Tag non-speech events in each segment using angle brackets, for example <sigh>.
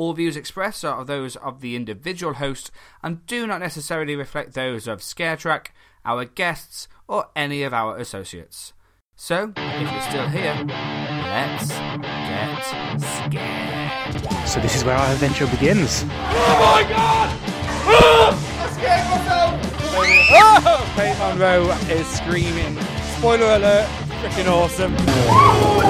All views expressed are those of the individual host and do not necessarily reflect those of ScareTrack, our guests, or any of our associates. So, if you're still here, let's get scared. So this is where our adventure begins. Oh my god! Ah! I scared myself! Kate Monroe is screaming. Spoiler alert! Freaking awesome. Oh!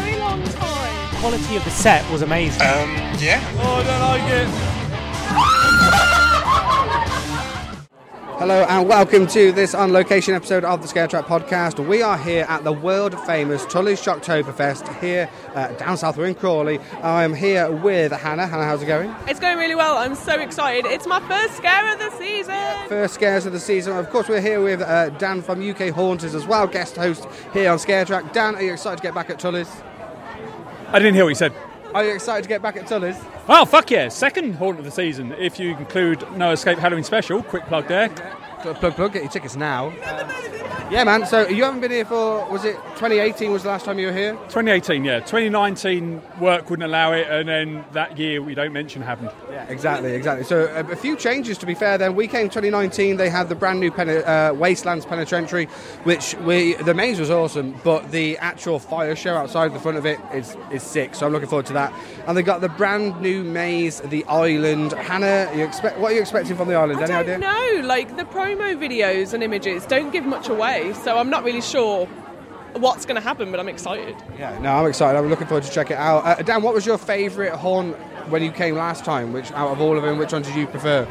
Very long time. Quality of the set was amazing. Um, yeah. oh, I don't like it. Hello and welcome to this on location episode of the Scare Track podcast. We are here at the world famous Tully's Shocktoberfest here uh, down south. We're in Crawley. I'm here with Hannah. Hannah, how's it going? It's going really well. I'm so excited. It's my first scare of the season. First scares of the season. Of course, we're here with uh, Dan from UK Haunters as well, guest host here on Scare Track. Dan, are you excited to get back at Tully's? I didn't hear what you said. Are you excited to get back at Tully's? Oh, fuck yeah. Second haunt of the season, if you include No Escape Halloween Special. Quick plug there. Plug, plug, plug, get your tickets now. yeah, man. So you haven't been here for, was it 2018 was the last time you were here? 2018, yeah. 2019, work wouldn't allow it, and then that year we don't mention happened. Yeah, exactly, exactly. So a, a few changes to be fair. Then we came 2019. They had the brand new pen, uh, Wastelands Penitentiary, which we the maze was awesome, but the actual fire show outside the front of it is is sick. So I'm looking forward to that. And they got the brand new maze, the island. Hannah, you expect what are you expecting from the island? I Any don't idea? know. Like the promo videos and images don't give much away, so I'm not really sure what's going to happen. But I'm excited. Yeah, no, I'm excited. I'm looking forward to check it out. Uh, Dan, what was your favourite haunt when you came last time? Which out of all of them, which one did you prefer?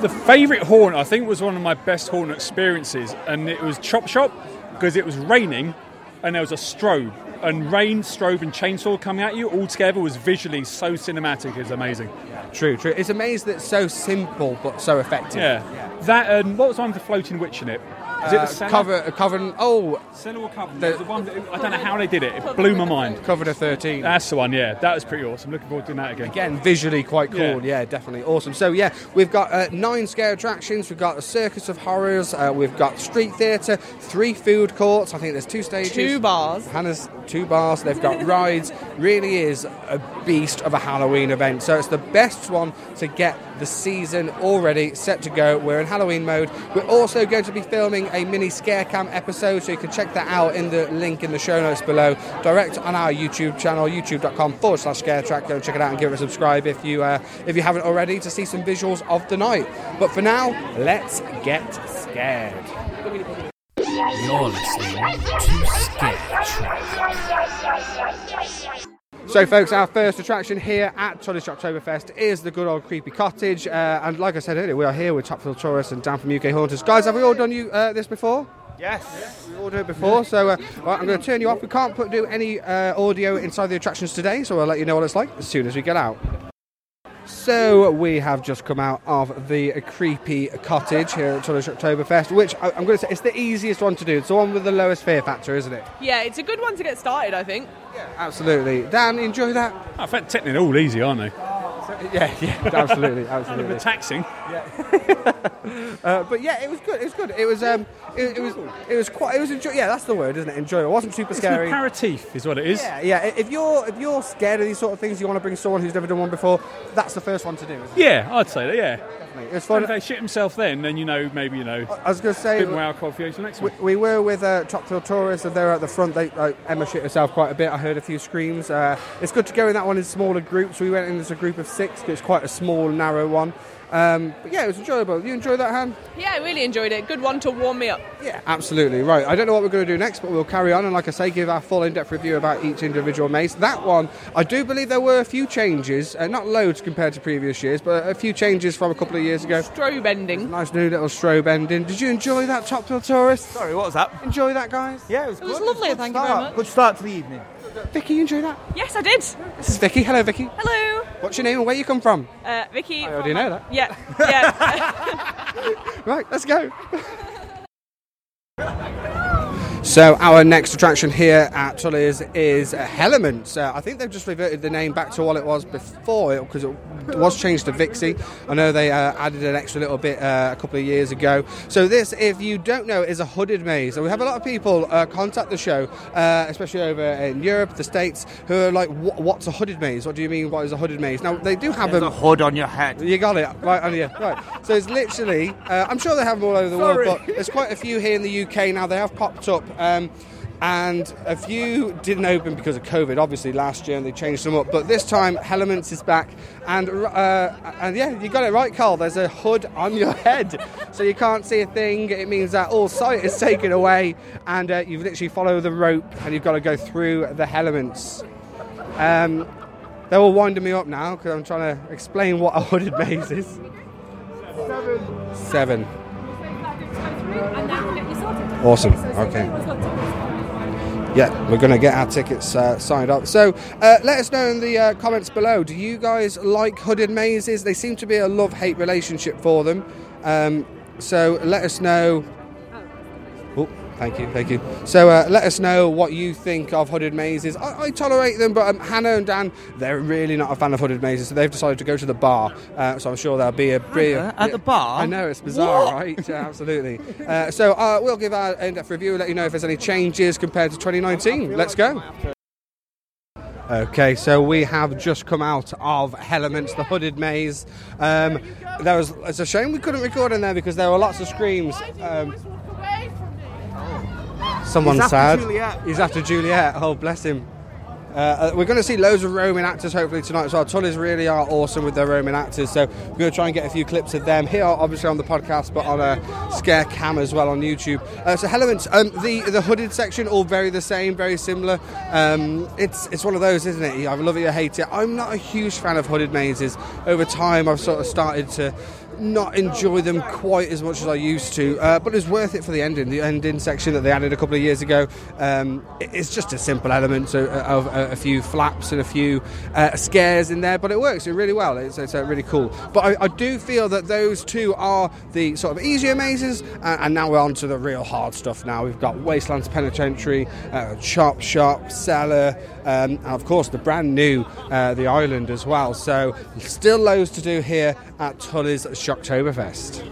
The favourite haunt, I think, was one of my best haunt experiences, and it was Chop Shop because it was raining and there was a strobe. And rain, strobe, and chainsaw coming at you all together was visually so cinematic. It's amazing. True, true. It's amazing that that's so simple but so effective. Yeah. That and what was with the floating witch in it? Is it Uh, the cellar? cover, uh, cover, oh, Cellar or cover? The- the one that- I don't know how they did it. It blew my mind. Coven of 13. That's the one, yeah. That was pretty awesome. Looking forward to doing that again. Again, visually quite cool. Yeah, Yeah. definitely awesome. So yeah, we've got uh, nine scare attractions. We've got a circus of horrors. Uh, we've got street theatre, three food courts. I think there's two stages. Two bars. Hannah's two bars. They've got <laughs> rides. Really is a beast of a Halloween event. So it's the best one to get the season already set to go. We're in Halloween mode. We're also going to be filming a mini scare cam episode, so you can check that out in the link in the show notes below. Direct on our YouTube channel, youtube.com forward slash scare track. Go check it out and give it a subscribe if you uh, if you haven't already to see some visuals of the night. But for now, let's get scared. You're listening to Scare Track. So, folks, our first attraction here at Tully's Shocktoberfest is the good old creepy cottage. Uh, and like I said earlier, we are here with Topfield Tourists and Dan from UK Haunters. Guys, have we all done you uh, this before? Yes. We all done it before. So, uh, right, I'm going to turn you off. We can't put do any uh, audio inside the attractions today, so I'll let you know what it's like as soon as we get out. So we have just come out of the creepy cottage here at Tully's Shocktoberfest, which I, I'm going to say it's the easiest one to do. It's the one with the lowest fear factor, isn't it? Yeah, it's a good one to get started. I think. Absolutely. Dan, enjoy that? I think technically they're all easy, aren't they? <laughs> Yeah, yeah, absolutely, Kind of absolutely. a taxing. <laughs> Uh, but yeah, it was good. It was good. It was um, it, it was it was quite. It was enjoy. Yeah, that's the word, isn't it? Enjoyable. It wasn't super It's an scary. aperitif, is what it is. Yeah, yeah. If you're if you're scared of these sort of things, you want to bring someone who's never done one before. That's the first one to do. Isn't it? Yeah, I'd say that. Yeah. It was And if they shit himself, then then you know maybe you know I was going to a say. bit more alcohol for you next We, we were with uh, Topfield Tourists, and they're at the front. They, uh, Emma shit herself quite a bit. I heard a few screams. Uh, it's good to go in that one in smaller groups. We went in as a group of six. 'cause It's quite a small, narrow one. Um, but yeah, it was enjoyable. You enjoy that, Han? Yeah, I really enjoyed it. Good one to warm me up. Yeah, absolutely. Right. I don't know what we're going to do next, but we'll carry on and, like I say, give our full in depth review about each individual maze. That one, I do believe there were a few changes, uh, not loads compared to previous years, but a few changes from a couple of years ago. Strobe ending. Nice new little strobe ending. Did you enjoy that, Top Hill Tourist? Sorry, what was that? Enjoy that, guys? Yeah, it was good. It was good. lovely, Good thank you very much. Good start to the evening. Vicky, you enjoy that? Yes, I did. This is Vicky. Hello, Vicky. Hello, What's your name and where you come from? uh, Vicky. I already know that. Yeah, yeah. <laughs> Right, let's go. <laughs> So our next attraction here at Tully's is Hellements. Uh, I think they've just reverted the name back to what it was before because it was changed to Vixie. I know they uh, added an extra little bit uh, a couple of years ago. So this, if you don't know, is a hooded maze. And we have a lot of people uh, contact the show, uh, especially over in Europe, the States, who are like, "What's a hooded maze? What do you mean? What is a hooded maze?" Now they do have There's a hood on your head. You got it right on you. Right. So it's literally. Uh, I'm sure they have them all over the world, but there's quite a few here in the UK now. They have popped up. Um, and a few didn't open because of COVID, obviously last year, and they changed them up. But this time, Elements is back, and uh, and yeah, you got it right, Carl. There's a hood on your head, so you can't see a thing. It means that all sight is taken away, and uh, you've literally follow the rope, and you've got to go through the Elements. Um, they were winding me up now because I'm trying to explain what a hooded maze is. Seven. Awesome. Okay. Yeah, we're going to get our tickets uh, signed up. So uh, let us know in the uh, comments below. Do you guys like hooded mazes? They seem to be a love hate relationship for them. Um, so let us know. Oh, thank you, thank you. So uh, let us know what you think of hooded mazes. I, I tolerate them, but um, Hannah and Dan, they're really not a fan of hooded mazes, so they've decided to go to the bar. Uh, so I'm sure there'll be a beer at the bar? I know it's bizarre, right? Yeah, absolutely. Uh, so uh, we'll give our in-depth review, let you know if there's any changes compared to 2019. Let's go. Okay, so we have just come out of Hellements, the hooded maze. Um, there was it's a shame we couldn't record in there because there were lots of screams. Um, someone's He's after sad. Juliet. He's after Juliet. Oh, bless him. Uh, uh, we're going to see loads of Roman actors hopefully tonight as well. Tully's really are awesome with their Roman actors, so we're going to try and get a few clips of them here, obviously on the podcast, but on a scare cam as well on YouTube. Uh, so Hellements, um, the the hooded section, all very the same, very similar. Um, it's it's one of those, isn't it? You either love it or hate it. I'm not a huge fan of hooded mazes. Over time, I've sort of started to not enjoy them quite as much as I used to, uh, but it's worth it for the ending. The ending section that they added a couple of years ago, um, it's just a simple element so, uh, of a, a few flaps and a few uh, scares in there, but it works really well. It's, it's uh, really cool. But I, I do feel that those two are the sort of easier mazes, uh, and now we're on to the real hard stuff. Now we've got Wastelands Penitentiary, uh, Chop Shop, Cellar, um, and of course the brand new uh, the island as well. So still loads to do here at Tully's Shocktoberfest.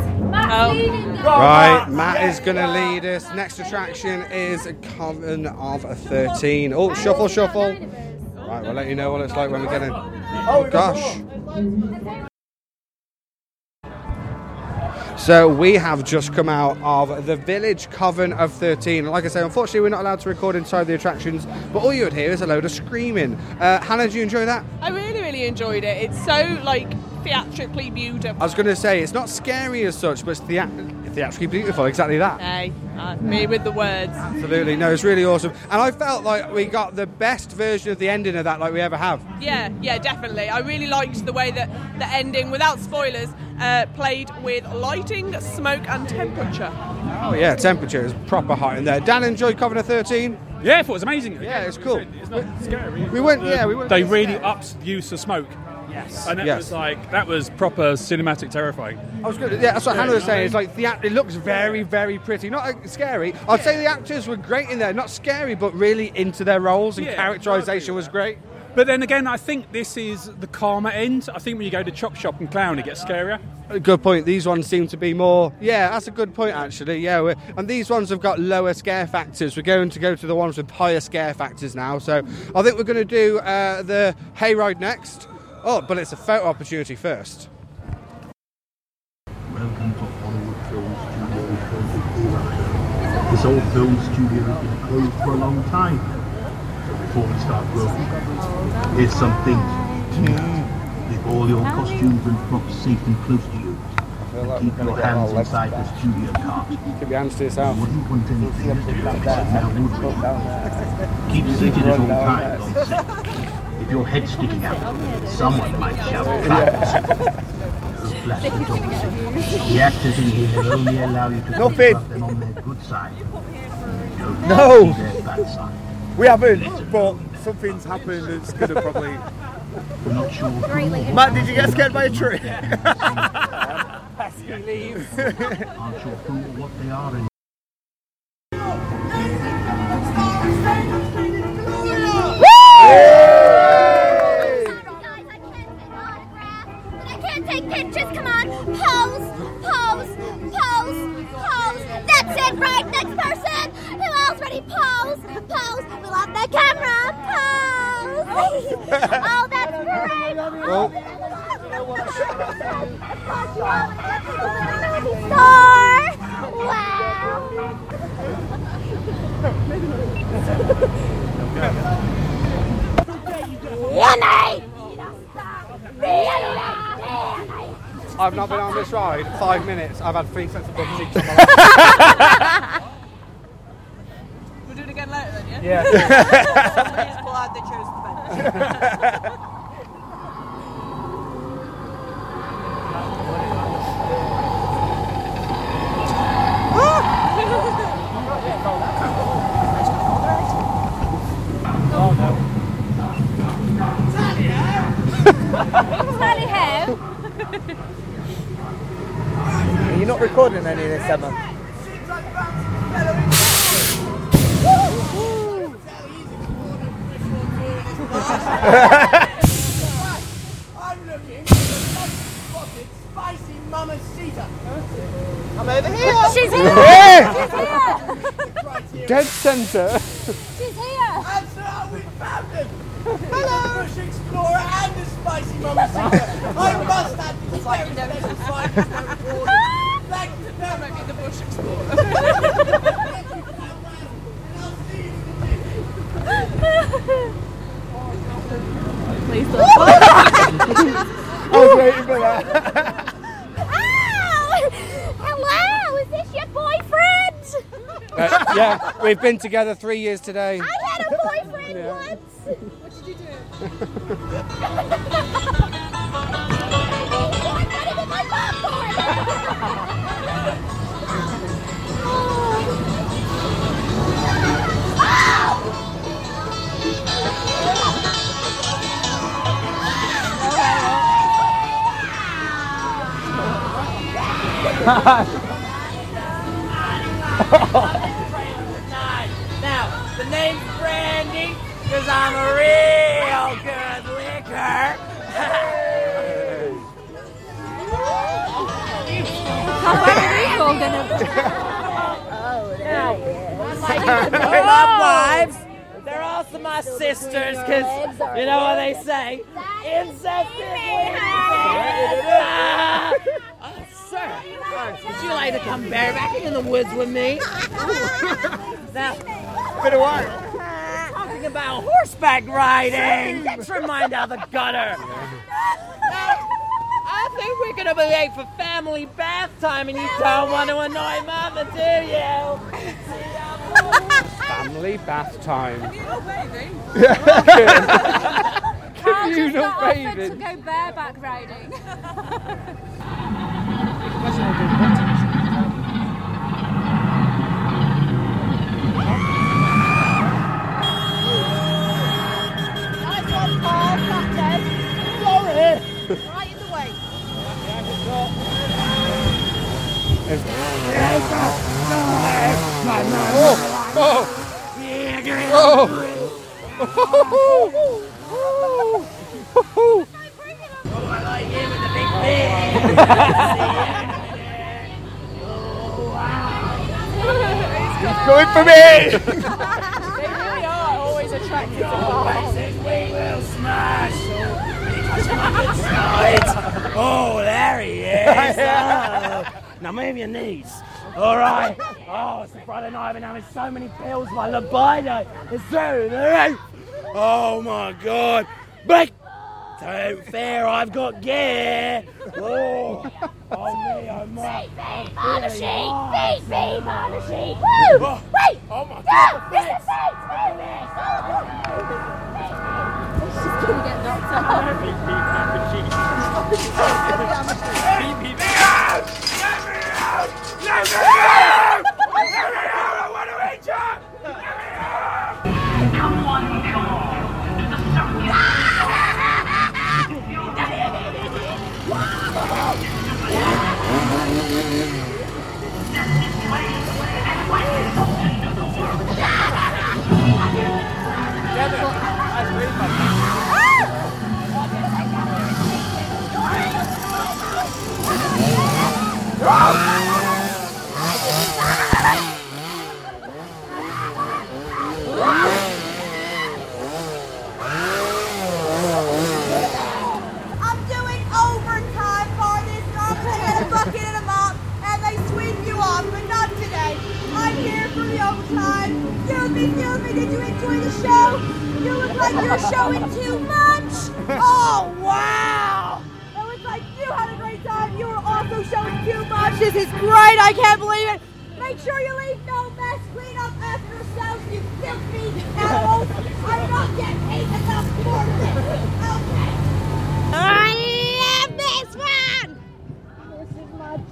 Oh. Right, Matt is going to lead us. Next attraction is a Coven of 13. Oh, shuffle, shuffle. Right, we'll let you know what it's like when we get in. Oh, gosh. So we have just come out of the Village Coven of 13. Like I say, unfortunately, we're not allowed to record inside the attractions, but all you would hear is a load of screaming. Uh, Hannah, do you enjoy that? I really, really enjoyed it. It's so like theatrically beautiful. I was going to say it's not scary as such, but it's thea- theatrically beautiful. Exactly that. Hey, uh, me with the words. Absolutely, no, it's really awesome, and I felt like we got the best version of the ending of that, like we ever have. Yeah, yeah, definitely. I really liked the way that the ending, without spoilers, uh, played with lighting, smoke, and temperature. Oh yeah, temperature is proper hot in there. Dan enjoyed Coven of 13. Yeah, I thought it was amazing. Yeah, it's cool. It's not scary. We went, yeah, we went. They really upped the use of smoke. Yes. And that Yes. was like that was proper cinematic terrifying. I was good. Yeah, that's what Hannah was saying. It's like the act, it looks very, very pretty. Not uh, scary. I'd say the actors were great in there. Not scary, but really into their roles and Yeah, characterization was great. But then again, I think this is the calmer end. I think when you go to Chop Shop and Clown, it gets scarier. Good point. These ones seem to be more. Yeah, that's a good point actually. Yeah, we're, and these ones have got lower scare factors. We're going to go to the ones with higher scare factors now. So I think we're going to do uh, the hayride next. Oh, but it's a photo opportunity first. Welcome to Hollywood Film Studios. This old film studio has been closed for a long time. So before we start growing, here's some things to note. Leave all your costumes and props safe and close to you. And keep your hands inside the studio cart. Keep your hands to yourself. Wouldn't want anything to do with it now, would you? Keep seated at all times on set. If your head's sticking out, someone might shout fire. Don't the doors. The actors in here will only allow you to think Nothing. about them on their good side. If No. Their bad side. We haven't, but something's happened that's going to probably. We're not sure who Matt, did you get scared by a tree? <laughs> aren't sure who or what they are I've not been on this ride five minutes. I've had three sets of bumps each. on my life. We'll do it again later then, yeah? Yeah. Somebody's glad they chose the bench. <laughs> Sally how? You're not recording any of this, Emma. I'm looking for the spotted spicy mamacita. I'm over here. She's here. Right here. Dead centre. She's here. And so we found them. Hello. Bush Explorer and the spicy mamacita. I must have this very special spicy mamacita. Thank you very much. the Bush Explorer. <laughs> Please don't. I was waiting for that. Oh, hello. Is this your boyfriend? <laughs> Uh, yeah, we've been together three years today. I had a boyfriend once. What did you do? Better than because I'm a real good liquor. <laughs> They're not wives. They're also my sisters, because you know what they say. Incest is Ah! Oh, sir, would you like to come barebacking in the woods with me? <laughs> now, Been a while. Talking about horseback riding. Let's remind out the gutter. <laughs> I think we're gonna be late for family bath time, and you don't want to annoy Mama, do you? Family bath time. You not bathing? Communal bathing. to go bareback riding. <laughs> Nice one, Paul. Captain. Sorry. Right in the way. Going to bring it up. Oh, my life game with the big thing. It's good for me! They really are always attracted to Paul. We will smash. Oh, there he is. Oh. Now move your knees. All right. Oh, it's a Friday night. I've been having so many pills. My libido is through the roof. Oh my God. Break. Don't fear, I've got gear. Oh, oh me, oh my. On the sheet. Feet, feet on the sheet. Woo! Oh. Wait! Oh my! God. It's the feet! Move it! She's gonna get knocked out. I'm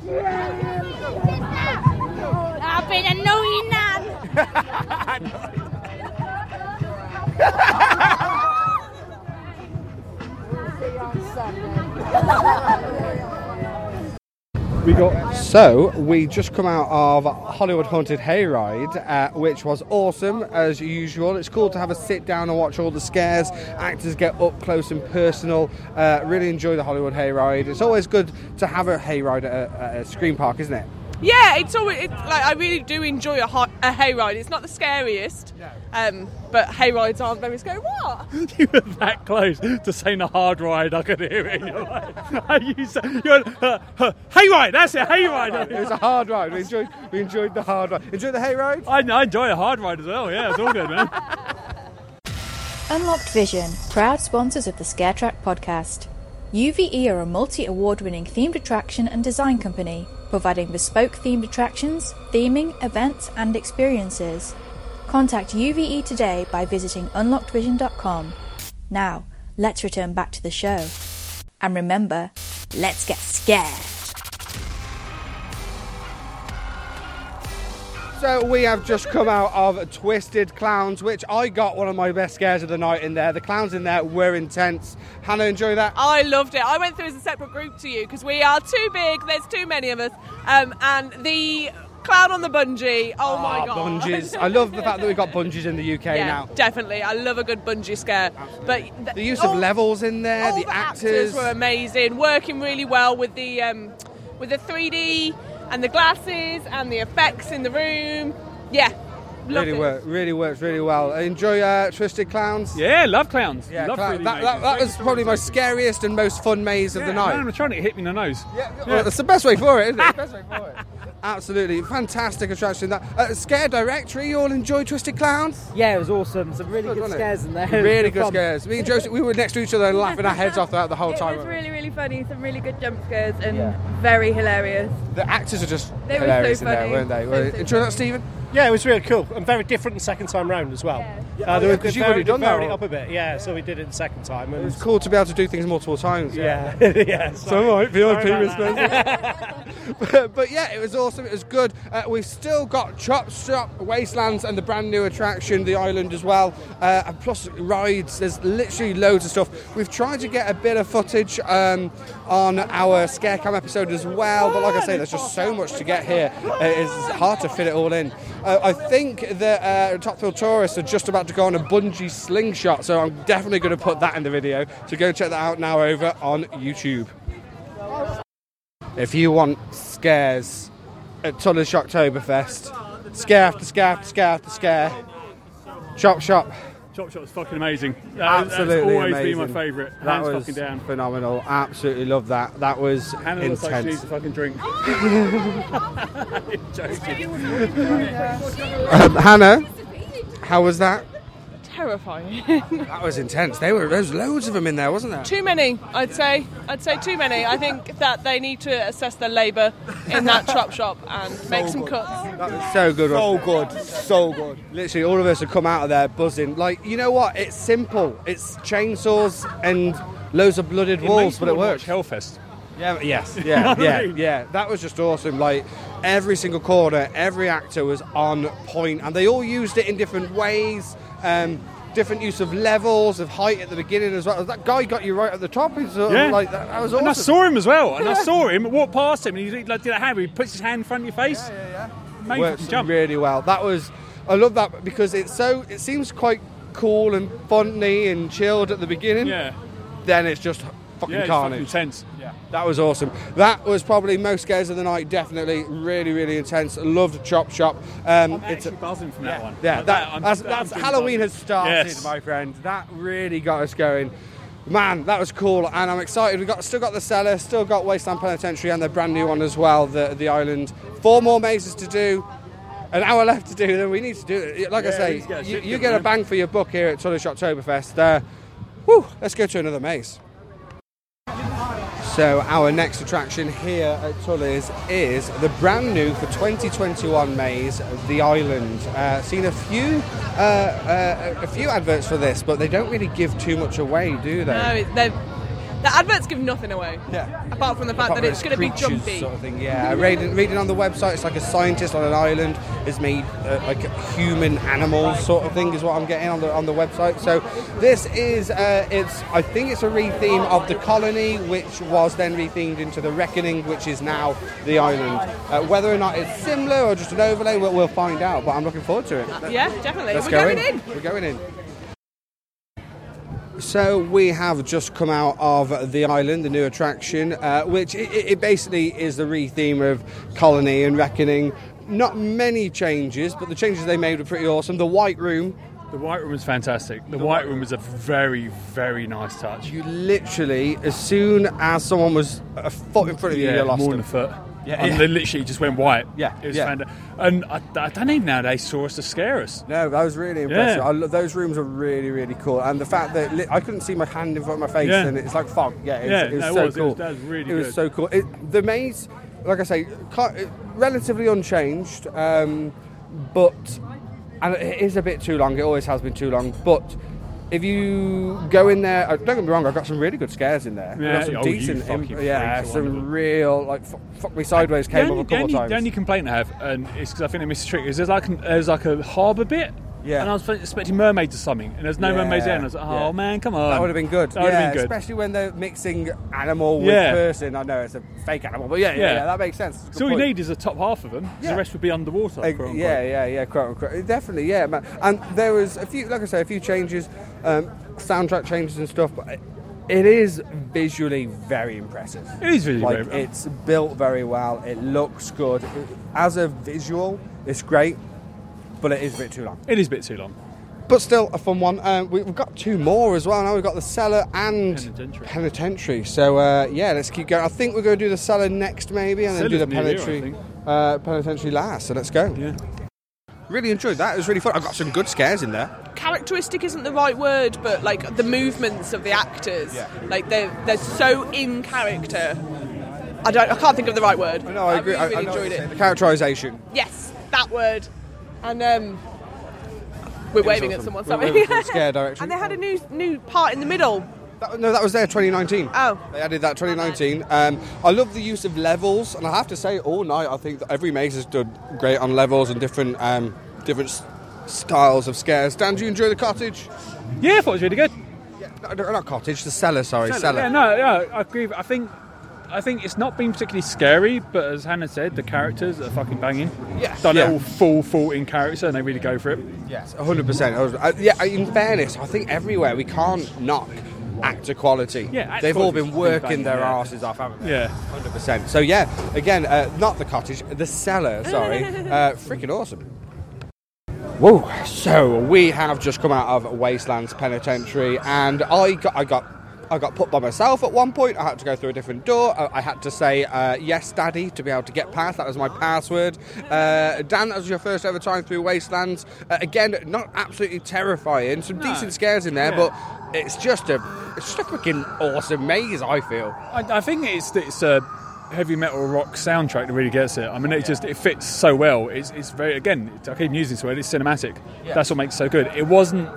my dream! I've been annoying We got So we just come out of Hollywood Haunted Hayride, uh, which was awesome as usual. It's cool to have a sit down and watch all the scares. Actors get up close and personal. Uh, really enjoy the Hollywood Hayride. It's always good to have a hayride at a, at a screen park, isn't it? Yeah, it's always it, like I really do enjoy a, hot, a hayride. It's not the scariest, um, but hayrides aren't very scary. What? <laughs> you were that close to saying a hard ride. I could hear it in your voice. you said, you're, uh, uh, hey ride, that's it, hey ride. <laughs> It was a hard ride. We enjoyed, we enjoyed the hard ride. Enjoy the hayride? I, I enjoy a hard ride as well. Yeah, it's all good, man. <laughs> Unlocked Vision, proud sponsors of the Scare Track podcast. UVE are a multi award winning themed attraction and design company, providing bespoke themed attractions, theming, events, and experiences. Contact UVE today by visiting unlockedvision.com. Now, let's return back to the show. And remember, let's get scared. So we have just come out of Twisted Clowns, which I got one of my best scares of the night in there. The clowns in there were intense. Hannah, enjoy that? I loved it. I went through as a separate group to you because we are too big. There's too many of us, um, and the clown on the bungee. Oh, my Ah, god! bungees. <laughs> I love the fact that we've got bungees in the UK yeah, now. definitely. I love a good bungee scare. But th- The use all- of levels in there, all the, the actors. were amazing, working really well with the um, with the 3D and the glasses and the effects in the room. Yeah, loved really it. worked, really works really well. Enjoy uh, Twisted Clowns. Yeah, love clowns. Yeah, love clown- 3D that, that, that was probably my scariest and most fun maze of Yeah, the night. Man, I'm trying to hit me in the nose. Yeah, well, that's the best way for it, isn't it? <laughs> Best way for it. Absolutely fantastic attraction. That uh, Scare Directory, you all enjoy Twisted Clowns? Yeah, it was awesome. Some really good, wasn't it? scares in there. Really <laughs> good Fun. scares. Me and Josie, we were next to each other and laughing our heads off throughout the whole It time. It was really, really funny. Some really good jump scares and Yeah. very hilarious. The actors are just They were so hilarious in there, weren't they? So, Well, so enjoy that. Stephen? Yeah, it was really cool and very different the second time round as well. Uh, they yeah, were 'cause they you've already done that it up a bit, yeah. So we did it the second time, and It's cool to be able to do things multiple times. yeah, yeah. <laughs> So right, VIP Sorry about <laughs> but, but yeah, it was awesome. It was good. Uh, we've still got Chop Shop Wastelands and the brand new attraction, the island as well. Uh, and plus rides. There's literally loads of stuff. We've tried to get a bit of footage um, on our Scarecam episode as well. But like I say, there's just so much to get here. It is hard to fit it all in. Uh, I think that uh, Topfield Tourists are just about to go on a bungee slingshot, so I'm definitely going to put that in the video. So go check that out now over on YouTube. If you want scares at Tully's Shocktoberfest, scare after scare after scare after scare, Chop Shop. Chop Shop's fucking amazing. That, Absolutely that's always amazing. been my favourite. That Hands was fucking down. phenomenal. Absolutely love that. That was Hannah looks like she needs intense. a fucking drink. <laughs> <laughs> Um, <laughs> Hannah, how was that? Terrifying. <laughs> That was intense. They were there's loads of them in there, wasn't there? too many, I'd say. I'd say too many. I think that they need to assess their labour in that <laughs> chop shop and make some cuts. That was so good. So good. So good. Literally, all of us have come out of there buzzing. Like, you know what? It's simple. It's chainsaws and loads of blooded It walls, but it works. Hellfest. Yeah, yes, <laughs> yeah, yeah, yeah. That was just awesome. Like every single corner, every actor was on point, and they all used it in different ways. Um, different use of levels, of height at the beginning as well. That guy got you right at the top. He's sort of Yeah. like that, that was awesome. And I saw him as well. And I saw him walk past him, and he like, did a hand. He puts his hand in front of your face. Yeah, yeah, yeah. Made works jump. really well. That was, I love that because it's so, it seems quite cool and funny and chilled at the beginning. Yeah. Then it's just fucking Yeah, carnage. fucking intense. Yeah. That was awesome. That was probably most scares of the night. Definitely, really, really intense. Loved Chop Shop. Um, I'm it's a- buzzing from that one. Yeah, Like that, that's, that's Halloween buzzing. has started, Yes. my friend. That really got us going. Man, that was cool, and I'm excited. We've got still got the cellar, still got Wasteland Penitentiary, and the brand new one as well, the the island. Four more mazes to do. An hour left to do then We need to do it. Like I say, we need to get you, you get a bang for your buck here at Tully's Shocktoberfest. Uh, whew, let's go to another maze. So our next attraction here at Tully's is the brand new for 2021 maze, the Island. Uh, seen a few, uh, uh, a few adverts for this, but they don't really give too much away, do they? No, they've- the adverts give nothing away. Yeah. Apart from the fact Apart that it's going to be jumpy. sort of thing. Yeah, reading, reading on the website, it's like a scientist on an island has made uh, like a human animal sort of thing is what I'm getting on the on the website. So this is uh, it's I think it's a retheme of the colony, which was then rethemed into the reckoning, which is now the island. Uh, whether or not it's similar or just an overlay, we'll, we'll find out. But I'm looking forward to it. Yeah, definitely. Let's We're go going in. in. We're going in. So we have just come out of the island, the new attraction, uh, which it, it basically is the retheme of Colony and Reckoning. Not many changes, but the changes they made were pretty awesome. The White Room, The White Room was fantastic. The, White Room was a very, very nice touch. you literally, as soon as someone was a foot in front of you, yeah, you lost more them. than a foot. Yeah, and yeah. they literally just went white. Yeah, it was yeah. fantastic. And I, I don't even know they saw us to scare us. No, that was really impressive. Yeah. I those rooms are really, really cool, and the fact that li- I couldn't see my hand in front of my face, Yeah. and it's like fog. Yeah, it was, Yeah, it was no, it so was. It cool. was- that was really It was so cool. It, the maze, like I say, relatively unchanged, um, but and it is a bit too long. It always has been too long, but. If you go in there, uh, don't get me wrong, I've got some really good scares in there. Yeah, got some oh, decent, fucking yeah, some real like fuck, fuck me sideways came only, up a couple only- of times. the only complaint I have, and it's because I think they missed the trick, is there's like an, there's like a harbour bit. Yeah. And I was expecting mermaids or something, and there's no mermaids there, and I was like, oh yeah. man, come on. That would have been good. That would yeah, have been good. especially when they're mixing animal with Yeah. person. I know it's a fake animal, but yeah, yeah, Yeah. yeah, that makes sense. It's a good So all you need is the top half of them, Yeah. The rest would be underwater. Uh, yeah, yeah, yeah, quote unquote. Definitely, yeah, man. And there was a few, like I say, a few changes, um, soundtrack changes and stuff, but it- it is visually very impressive. It is visually like very- it's built very well. It looks good. It- as a visual, it's great, but it is a bit too long. It is a bit too long. But still a fun one. Um, we, we've got two more as well. Now we've got the cellar and Penitentiary. penitentiary. So uh, yeah, let's keep going. I think we're going to do the cellar next, maybe, and then do the Cellar's here, penitentiary, think. uh, penitentiary last. So let's go. Yeah. Really enjoyed that. It was really fun. I got some good scares in there. Characteristic isn't the right word, but like the movements of the actors, Yeah. like they're they're so in character. I don't, I can't think of the right word. No, I agree. really, I, really I know what enjoyed it. saying. The characterization. Yes, that word. And um, we're waving at awesome. someone. We're Sorry. waving from scare direction. <laughs> and they had a new new part in the middle. That, no, that was there 2019. Oh. They added that 2019. Um, I love the use of levels, and I have to say, all night I think that every maze has done great on levels and different um, different s- styles of scares. Dan, do you enjoy the cottage? Yeah, I thought it was really good. No, no, not cottage, the cellar. Sorry, cellar. Yeah, no, no, I agree. I think, I think it's not been particularly scary, but as Hannah said, the characters are fucking banging. Yeah. done Yeah. it all full, full in character, and they really go for it. Yes, 100%. I was- uh, yeah, in fairness, I think everywhere we can't knock actor quality. Yeah, actor they've all quality's been working bang, their yeah. asses off, haven't they? Yeah. 100%. So yeah, again, uh, not the cottage, the cellar. Sorry, <laughs> uh, freaking awesome. Whoa! So we have just come out of Wastelands Penitentiary, and I got, I got, I got put by myself at one point. I had to go through a different door. I, I had to say uh, "Yes, Daddy" to be able to get past. That was my password. Uh, Dan, that was your first ever time through Wastelands. Uh, again, not absolutely terrifying. Some decent scares in there, Yeah. but it's just a, it's just a freaking awesome maze. I feel. I, I think it's it's a heavy metal rock soundtrack that really gets it. I mean, it just it fits so well. It's, it's very again. I keep using this word. It's cinematic. Yeah. That's what makes it so good. It wasn't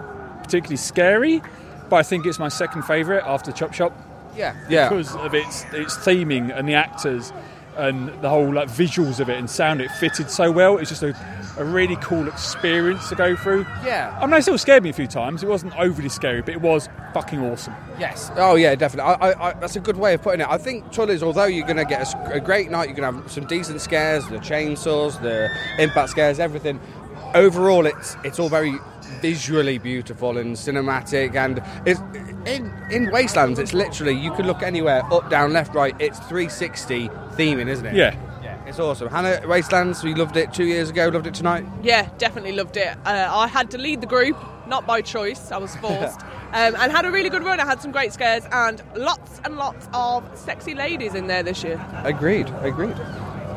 particularly scary, but I think it's my second favourite after Chop Shop. Yeah, yeah. because of its its theming and the actors. and the whole like visuals of it and sound it fitted so well. It's just a, a really cool experience to go through. Yeah. I mean, it still scared me a few times. It wasn't overly scary, but it was fucking awesome. Yes. Oh yeah, definitely. I, I, I, that's a good way of putting it. I think Tully's, although you're going to get a great night, you're going to have some decent scares, the chainsaws, the impact scares, everything. Overall, it's it's all very visually beautiful and cinematic, and it's in in Wastelands. It's literally you can look anywhere, up, down, left, right. It's 360 theming, isn't it? Yeah. Yeah. It's awesome. Hannah, Wastelands, we loved it two years ago. Loved it tonight. Yeah, definitely loved it. Uh, I had to lead the group, not by choice, I was forced. <laughs> um, and had a really good run. I had some great scares and lots and lots of sexy ladies in there this year. Agreed, agreed.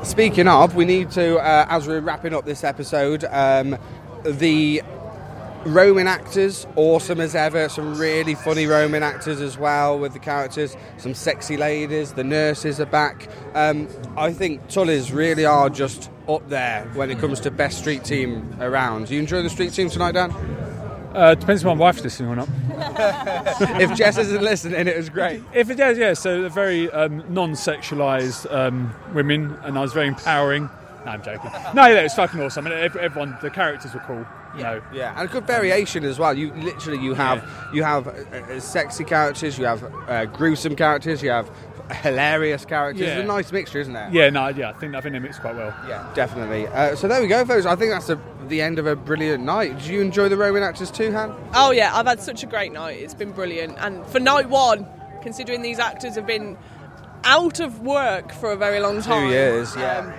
Speaking of, we need to, uh, as we're wrapping up this episode, um, the Roman actors, awesome as ever. Some really funny Roman actors as well with the characters. Some sexy ladies. The nurses are back. Um, I think Tully's really are just up there when it comes to best street team around. You enjoy the street team tonight, Dan? Uh, depends if my wife's listening or not. <laughs> if Jess isn't listening, it was great. If it does, yeah. So they're very um, non-sexualized um, women, and I was very empowering. No, I'm joking. No, yeah, was fucking awesome. I mean, everyone, the characters were cool. You know. Yeah, and a good variation as well. You literally you have you have uh, uh, sexy characters, you have uh, gruesome characters, you have hilarious characters. Yeah. It's a nice mixture, isn't it? Yeah, no, yeah. I think I think they mix quite well. Yeah, definitely. Uh, so there we go, folks. I think that's a, the end of a brilliant night. Did you enjoy the Roman actors too, Han? Oh yeah, I've had such a great night. It's been brilliant. And for night one, considering these actors have been out of work for a very long time, Two years, yeah. um,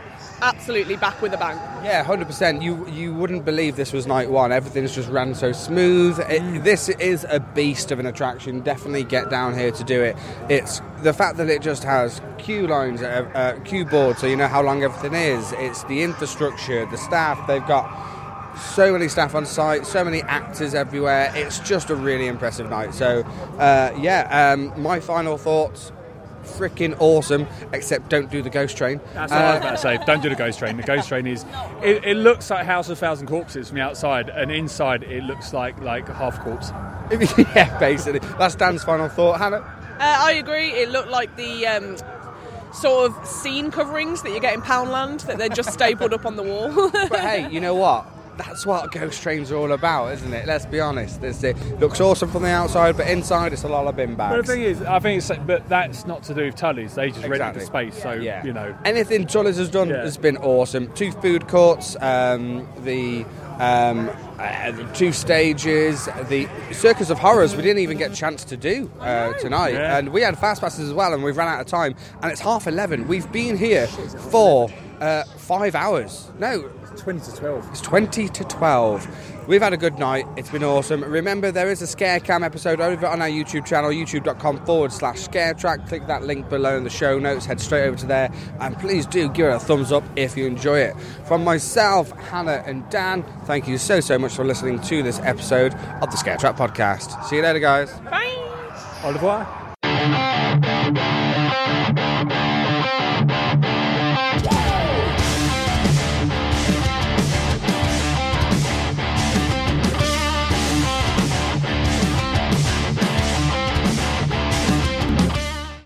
absolutely back with a bang. Yeah, hundred percent. You you wouldn't believe this was night one. Everything's just ran so smooth. It, this is a beast of an attraction. Definitely get down here to do it. It's the fact that it just has queue lines, uh, uh, queue boards, so you know how long everything is. It's the infrastructure, the staff. They've got so many staff on site, so many actors everywhere. It's just a really impressive night. So uh, yeah, um, my final thoughts. Freaking awesome, except don't do the ghost train. That's what I was Uh, about to say. Don't do the ghost train. The ghost train is. It, it looks like House of Thousand Corpses from the outside, and inside it looks like like half corpse. <laughs> yeah, basically. That's Dan's final thought. Hannah? Uh, I agree. It looked like the um, sort of scene coverings that you get in Poundland that they're just stapled up on the wall. <laughs> But hey, you know what? That's what ghost trains are all about, isn't it? Let's be honest. It's, it looks awesome from the outside, but inside it's a lot of bin bags. But the thing is, I think it's. But that's not to do with Tully's. They just rented the Exactly. space, so Yeah. you know. Anything Tully's has done Yeah. has been awesome. Two food courts, um, the um, uh, the two stages, the Circus of Horrors. We didn't even get a chance to do uh, tonight, Yeah. and we had fast passes as well, and we've run out of time. And it's half eleven. We've been here for uh, five hours. No, It's twenty to twelve. It's twenty to twelve. We've had a good night. It's been awesome. Remember, there is a Scare Cam episode over on our YouTube channel, youtube.com forward slash scare track. Click that link below in the show notes. Head straight over to there. And please do give it a thumbs up if you enjoy it. From myself, Hannah, and Dan, thank you so, so much for listening to this episode of the Scare Track podcast. See you later, guys. Bye. Au revoir.